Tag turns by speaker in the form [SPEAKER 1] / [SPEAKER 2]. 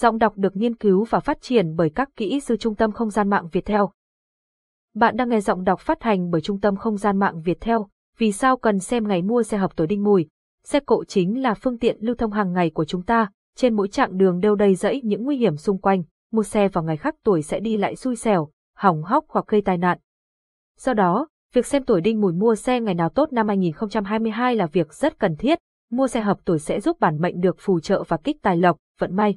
[SPEAKER 1] Giọng đọc được nghiên cứu và phát triển bởi các kỹ sư Trung tâm Không gian mạng Việt Theo. Bạn đang nghe giọng đọc phát hành bởi Trung tâm Không gian mạng Việt Theo. Vì sao cần xem ngày mua xe hợp tuổi đinh mùi? Xe cộ chính là phương tiện lưu thông hàng ngày của chúng ta, trên mỗi chặng đường đều đầy rẫy những nguy hiểm xung quanh, mua xe vào ngày khác tuổi sẽ đi lại xui xẻo, hỏng hóc hoặc gây tai nạn. Do đó, việc xem tuổi đinh mùi mua xe ngày nào tốt năm 2022 là việc rất cần thiết, mua xe hợp tuổi sẽ giúp bản mệnh được phù trợ và kích tài lộc, vận may.